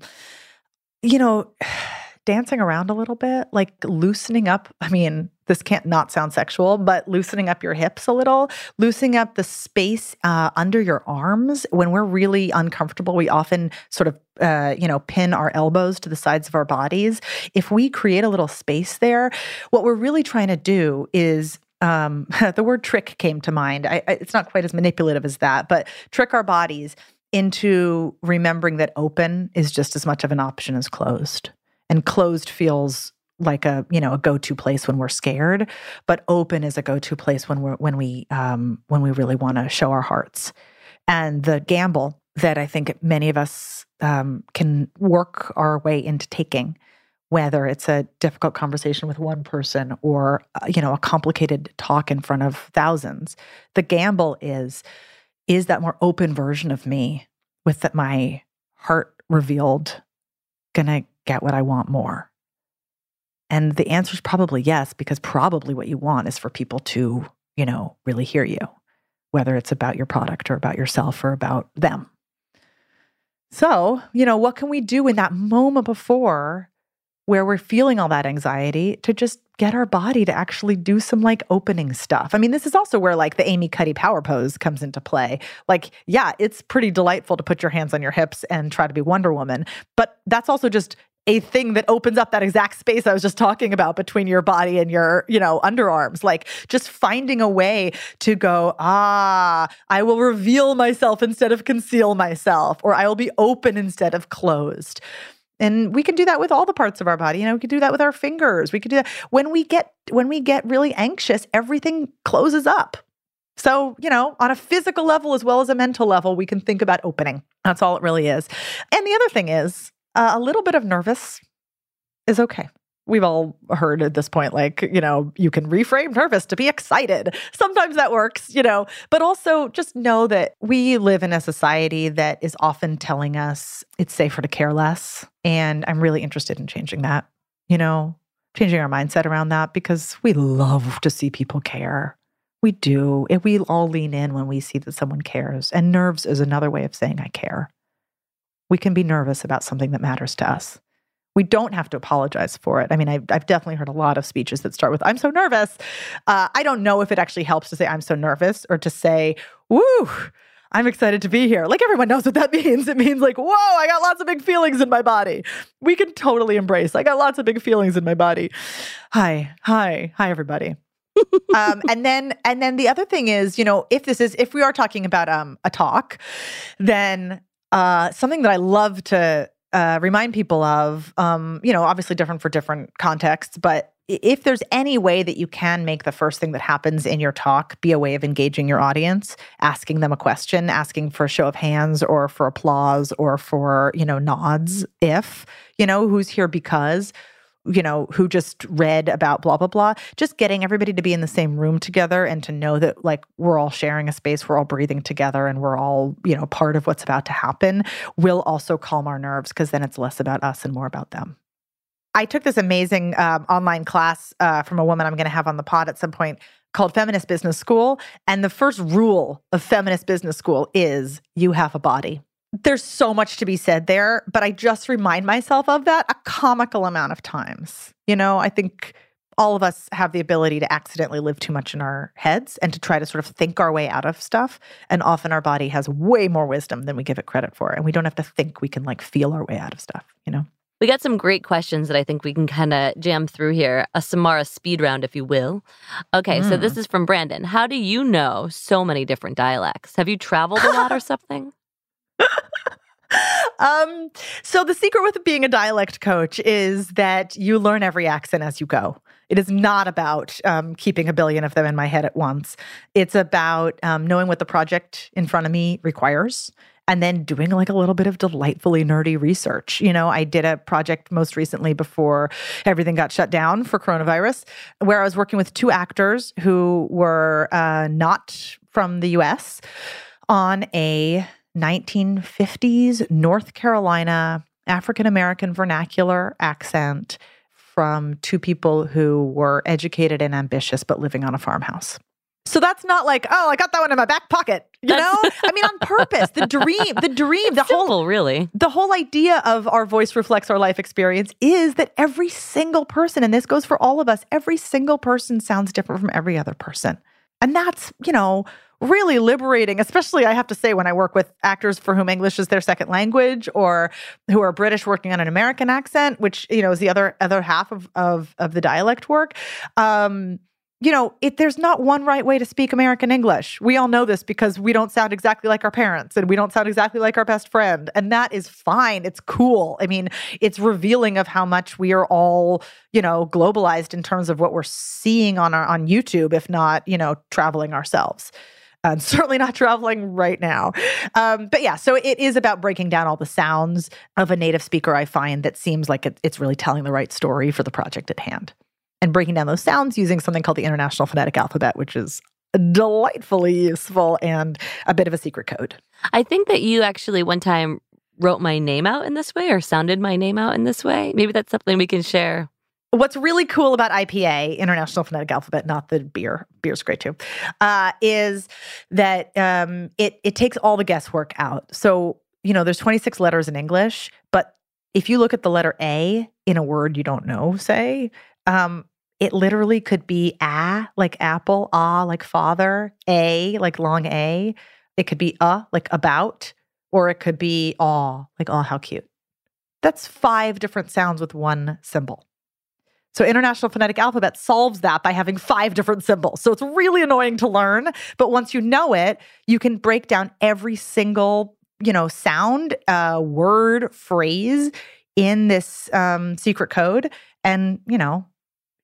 you know, dancing around a little bit, like loosening up. I mean, This can't not sound sexual, but loosening up your hips a little, loosening up the space uh, under your arms. When we're really uncomfortable, we often sort of, uh, you know, pin our elbows to the sides of our bodies. If we create a little space there, what we're really trying to do is um, the word trick came to mind. I, I, it's not quite as manipulative as that, but trick our bodies into remembering that open is just as much of an option as closed. And closed feels like a you know a go-to place when we're scared, but open is a go-to place when we're when we um, when we really want to show our hearts. And the gamble that I think many of us um, can work our way into taking whether it's a difficult conversation with one person or uh, you know a complicated talk in front of thousands the gamble is is that more open version of me with that my heart revealed gonna get what i want more and the answer is probably yes because probably what you want is for people to you know really hear you whether it's about your product or about yourself or about them so you know what can we do in that moment before where we're feeling all that anxiety to just get our body to actually do some like opening stuff. I mean, this is also where like the Amy Cuddy power pose comes into play. Like, yeah, it's pretty delightful to put your hands on your hips and try to be Wonder Woman, but that's also just a thing that opens up that exact space I was just talking about between your body and your, you know, underarms. Like just finding a way to go, ah, I will reveal myself instead of conceal myself, or I will be open instead of closed. And we can do that with all the parts of our body. You know, we can do that with our fingers. We could do that when we get when we get really anxious, everything closes up. So, you know, on a physical level as well as a mental level, we can think about opening. That's all it really is. And the other thing is, uh, a little bit of nervous is okay. We've all heard at this point like you know you can reframe nervous to be excited. Sometimes that works you know but also just know that we live in a society that is often telling us it's safer to care less and i'm really interested in changing that you know changing our mindset around that because we love to see people care. We do and we all lean in when we see that someone cares and nerves is another way of saying i care we can be nervous about something that matters to us we don't have to apologize for it. I mean, I've, I've, definitely heard a lot of speeches that start with, I'm so nervous. Uh, I don't know if it actually helps to say, I'm so nervous or to say, woo, I'm excited to be here. Like everyone knows what that means. It means like, whoa, I got lots of big feelings in my body. We can totally embrace. I got lots of big feelings in my body. Hi, hi, hi, everybody. um, and then and then the other thing is, you know, if this is if we are talking about um a talk, then uh something that I love to uh, remind people of, um, you know, obviously different for different contexts, but if there's any way that you can make the first thing that happens in your talk be a way of engaging your audience, asking them a question, asking for a show of hands or for applause or for, you know, nods, if, you know, who's here because, you know, who just read about blah, blah, blah. Just getting everybody to be in the same room together and to know that, like, we're all sharing a space, we're all breathing together, and we're all, you know, part of what's about to happen will also calm our nerves because then it's less about us and more about them. I took this amazing um, online class uh, from a woman I'm going to have on the pod at some point called Feminist Business School. And the first rule of Feminist Business School is you have a body there's so much to be said there, but I just remind myself of that a comical amount of times. You know, I think all of us have the ability to accidentally live too much in our heads and to try to sort of think our way out of stuff. And often our body has way more wisdom than we give it credit for. And we don't have to think we can like feel our way out of stuff, you know? We got some great questions that I think we can kind of jam through here. A Samara speed round, if you will. Okay, mm. so this is from Brandon. How do you know so many different dialects? Have you traveled a lot or something? Um, so the secret with being a dialect coach is that you learn every accent as you go. It is not about um, keeping a billion of them in my head at once. It's about um, knowing what the project in front of me requires and then doing like a little bit of delightfully nerdy research. You know, I did a project most recently before everything got shut down for coronavirus, where I was working with two actors who were uh, not from the US on a 1950s North Carolina African American vernacular accent from two people who were educated and ambitious but living on a farmhouse. So that's not like, oh, I got that one in my back pocket. You know? I mean, on purpose. The dream, the dream, the Simple, whole really. the whole idea of our voice reflects our life experience is that every single person, and this goes for all of us, every single person sounds different from every other person. And that's, you know, really liberating, especially I have to say when I work with actors for whom English is their second language or who are British working on an American accent, which, you know, is the other other half of of, of the dialect work. Um, you know, it, there's not one right way to speak American English. We all know this because we don't sound exactly like our parents and we don't sound exactly like our best friend. And that is fine. It's cool. I mean, it's revealing of how much we are all, you know, globalized in terms of what we're seeing on our on YouTube, if not, you know, traveling ourselves. And certainly not traveling right now. Um, but yeah, so it is about breaking down all the sounds of a native speaker, I find that seems like it, it's really telling the right story for the project at hand and breaking down those sounds using something called the International Phonetic Alphabet, which is delightfully useful and a bit of a secret code. I think that you actually one time wrote my name out in this way or sounded my name out in this way. Maybe that's something we can share. What's really cool about IPA, International Phonetic Alphabet, not the beer, beer's great too, uh, is that um, it it takes all the guesswork out. So you know, there's 26 letters in English, but if you look at the letter A in a word you don't know, say, um, it literally could be a like apple, ah like father, a like long a. It could be a like about, or it could be aw like oh how cute. That's five different sounds with one symbol. So International Phonetic Alphabet solves that by having five different symbols. So it's really annoying to learn, but once you know it, you can break down every single, you know, sound, uh, word, phrase in this um, secret code. And, you know,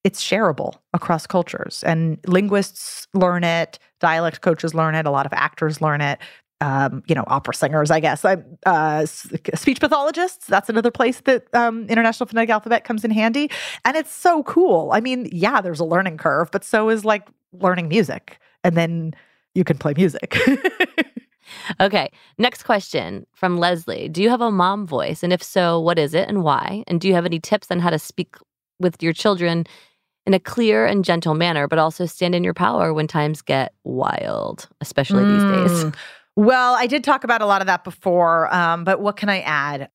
it's shareable across cultures. And linguists learn it dialect coaches learn it a lot of actors learn it um, you know opera singers i guess I, uh, speech pathologists that's another place that um, international phonetic alphabet comes in handy and it's so cool i mean yeah there's a learning curve but so is like learning music and then you can play music Okay, next question from Leslie. Do you have a mom voice? And if so, what is it and why? And do you have any tips on how to speak with your children in a clear and gentle manner, but also stand in your power when times get wild, especially these days? Well, I did talk about a lot of that before, um, but what can I add?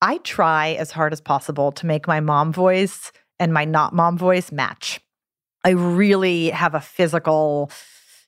I try as hard as possible to make my mom voice and my not mom voice match. I really have a physical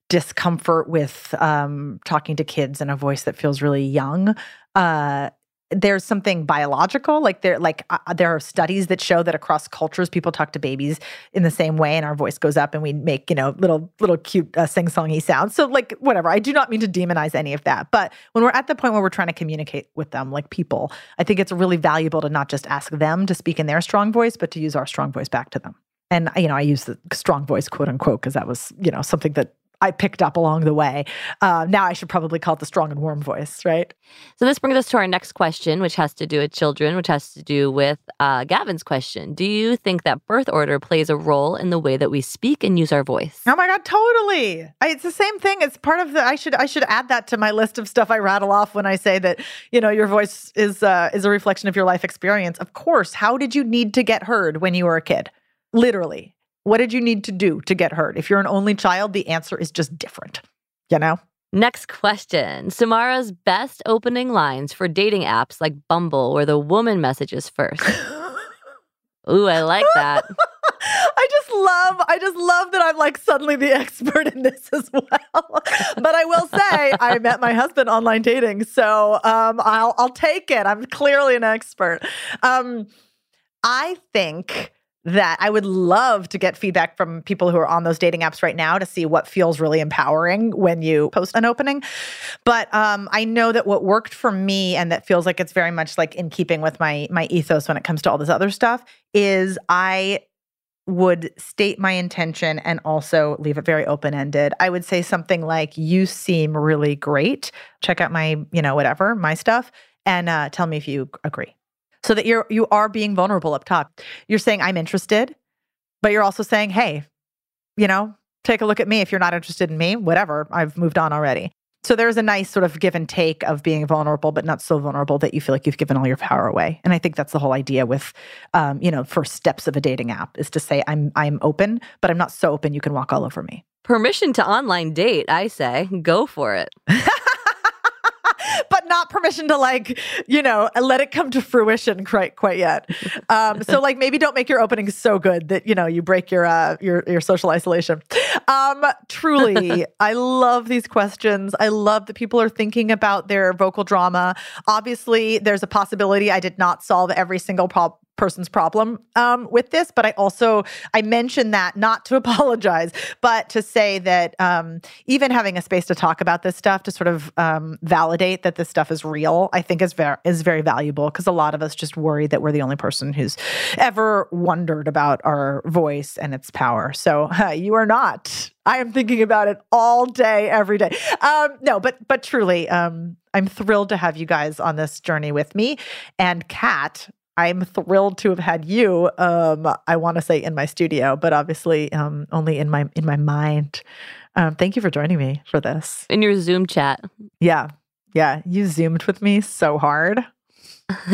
discomfort with um, talking to kids in a voice that feels really young. Uh, there's something biological like there like uh, there are studies that show that across cultures people talk to babies in the same way and our voice goes up and we make you know little little cute uh, sing-songy sounds. So like whatever. I do not mean to demonize any of that. But when we're at the point where we're trying to communicate with them like people i think it's really valuable to not just ask them to speak in their strong voice but to use our strong voice back to them. And you know i use the strong voice quote unquote because that was you know something that I picked up along the way. Uh, now I should probably call it the strong and warm voice, right? So this brings us to our next question, which has to do with children, which has to do with uh, Gavin's question. Do you think that birth order plays a role in the way that we speak and use our voice? Oh my god, totally! I, it's the same thing. It's part of the. I should I should add that to my list of stuff I rattle off when I say that you know your voice is uh, is a reflection of your life experience. Of course, how did you need to get heard when you were a kid? Literally, what did you need to do to get heard? If you're an only child, the answer is just different, you know? Next question. Samara's best opening lines for dating apps like Bumble, where the woman messages first. Ooh, I like that. I just love, I just love that I'm like suddenly the expert in this as well. but I will say, I met my husband online dating, so um, I'll I'll take it. I'm clearly an expert. Um, I think that I would love to get feedback from people who are on those dating apps right now to see what feels really empowering when you post an opening. But um, I know that what worked for me and that feels like it's very much like in keeping with my my ethos when it comes to all this other stuff is I would state my intention and also leave it very open ended. I would say something like, "You seem really great. Check out my, you know, whatever my stuff, and uh, tell me if you agree." So that you're you are being vulnerable up top. You're saying I'm interested, but you're also saying, "Hey, you know, take a look at me if you're not interested in me, whatever. I've moved on already." So there's a nice sort of give and take of being vulnerable, but not so vulnerable that you feel like you've given all your power away. And I think that's the whole idea with, um, you know, first steps of a dating app is to say I'm I'm open, but I'm not so open you can walk all over me. Permission to online date, I say. Go for it. not permission to like you know let it come to fruition quite quite yet. Um so like maybe don't make your opening so good that you know you break your uh your your social isolation. Um truly i love these questions. I love that people are thinking about their vocal drama. Obviously there's a possibility i did not solve every single prob- person's problem um, with this but i also i mentioned that not to apologize but to say that um, even having a space to talk about this stuff to sort of um, validate that this stuff is real i think is very is very valuable because a lot of us just worry that we're the only person who's ever wondered about our voice and its power. So uh, you are not. I am thinking about it all day every day. Um, no but but truly um, i'm thrilled to have you guys on this journey with me and kat I'm thrilled to have had you. Um, I want to say in my studio, but obviously um, only in my in my mind. Um, thank you for joining me for this in your Zoom chat. Yeah, yeah, you zoomed with me so hard.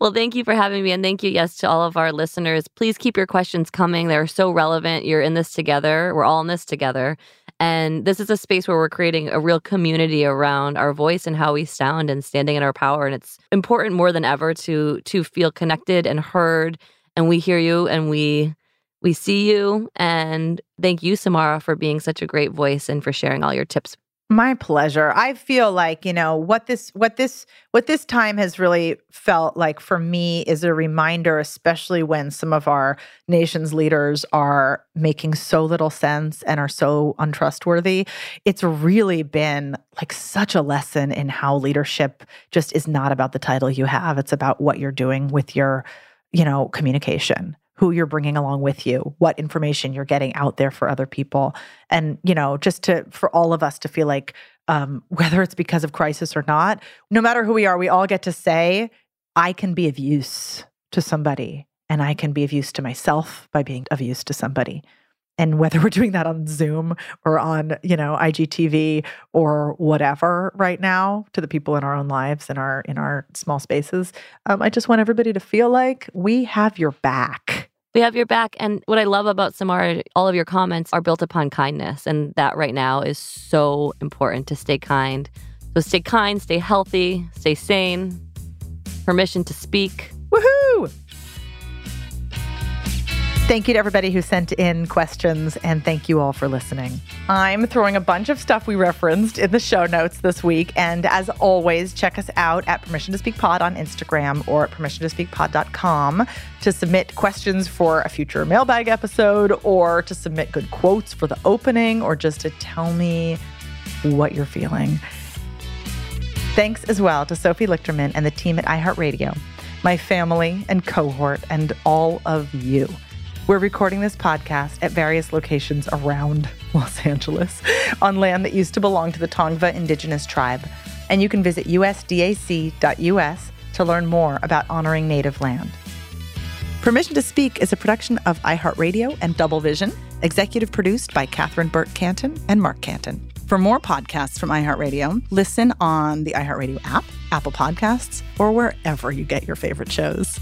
well, thank you for having me. And thank you, yes, to all of our listeners. Please keep your questions coming. They're so relevant. You're in this together. We're all in this together. And this is a space where we're creating a real community around our voice and how we sound and standing in our power. And it's important more than ever to to feel connected and heard. And we hear you and we we see you. And thank you, Samara, for being such a great voice and for sharing all your tips my pleasure. I feel like, you know, what this what this what this time has really felt like for me is a reminder especially when some of our nation's leaders are making so little sense and are so untrustworthy. It's really been like such a lesson in how leadership just is not about the title you have. It's about what you're doing with your, you know, communication who you're bringing along with you, what information you're getting out there for other people. And, you know, just to, for all of us to feel like, um, whether it's because of crisis or not, no matter who we are, we all get to say, I can be of use to somebody and I can be of use to myself by being of use to somebody. And whether we're doing that on Zoom or on, you know, IGTV or whatever right now to the people in our own lives in our in our small spaces, um, I just want everybody to feel like we have your back. We have your back. And what I love about Samara, all of your comments are built upon kindness. And that right now is so important to stay kind. So stay kind, stay healthy, stay sane. Permission to speak. Woohoo! Thank you to everybody who sent in questions, and thank you all for listening. I'm throwing a bunch of stuff we referenced in the show notes this week. And as always, check us out at Permission to Speak Pod on Instagram or at permissiontospeakpod.com to submit questions for a future mailbag episode or to submit good quotes for the opening or just to tell me what you're feeling. Thanks as well to Sophie Lichterman and the team at iHeartRadio, my family and cohort, and all of you. We're recording this podcast at various locations around Los Angeles on land that used to belong to the Tongva Indigenous Tribe. And you can visit usdac.us to learn more about honoring native land. Permission to Speak is a production of iHeartRadio and Double Vision, executive produced by Catherine Burt Canton and Mark Canton. For more podcasts from iHeartRadio, listen on the iHeartRadio app, Apple Podcasts, or wherever you get your favorite shows.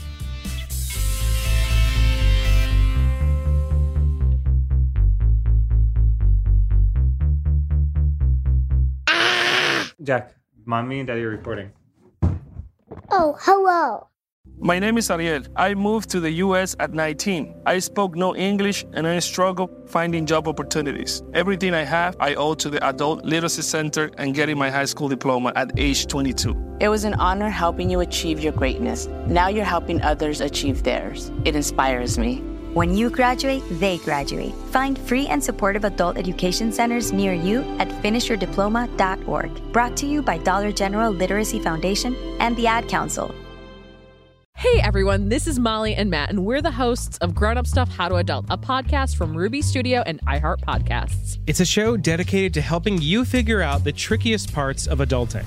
Jack, mommy and daddy are reporting. Oh, hello. My name is Ariel. I moved to the US at 19. I spoke no English and I struggled finding job opportunities. Everything I have, I owe to the Adult Literacy Center and getting my high school diploma at age 22. It was an honor helping you achieve your greatness. Now you're helping others achieve theirs. It inspires me. When you graduate, they graduate. Find free and supportive adult education centers near you at finishyourdiploma.org. Brought to you by Dollar General Literacy Foundation and the Ad Council. Hey everyone, this is Molly and Matt, and we're the hosts of Grown Up Stuff How to Adult, a podcast from Ruby Studio and iHeart Podcasts. It's a show dedicated to helping you figure out the trickiest parts of adulting.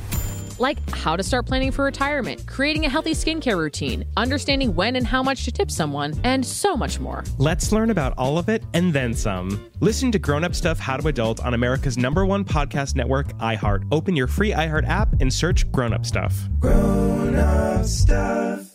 Like how to start planning for retirement, creating a healthy skincare routine, understanding when and how much to tip someone, and so much more. Let's learn about all of it and then some. Listen to Grown Up Stuff How to Adult on America's number one podcast network, iHeart. Open your free iHeart app and search Grown Up Stuff. Grown up stuff.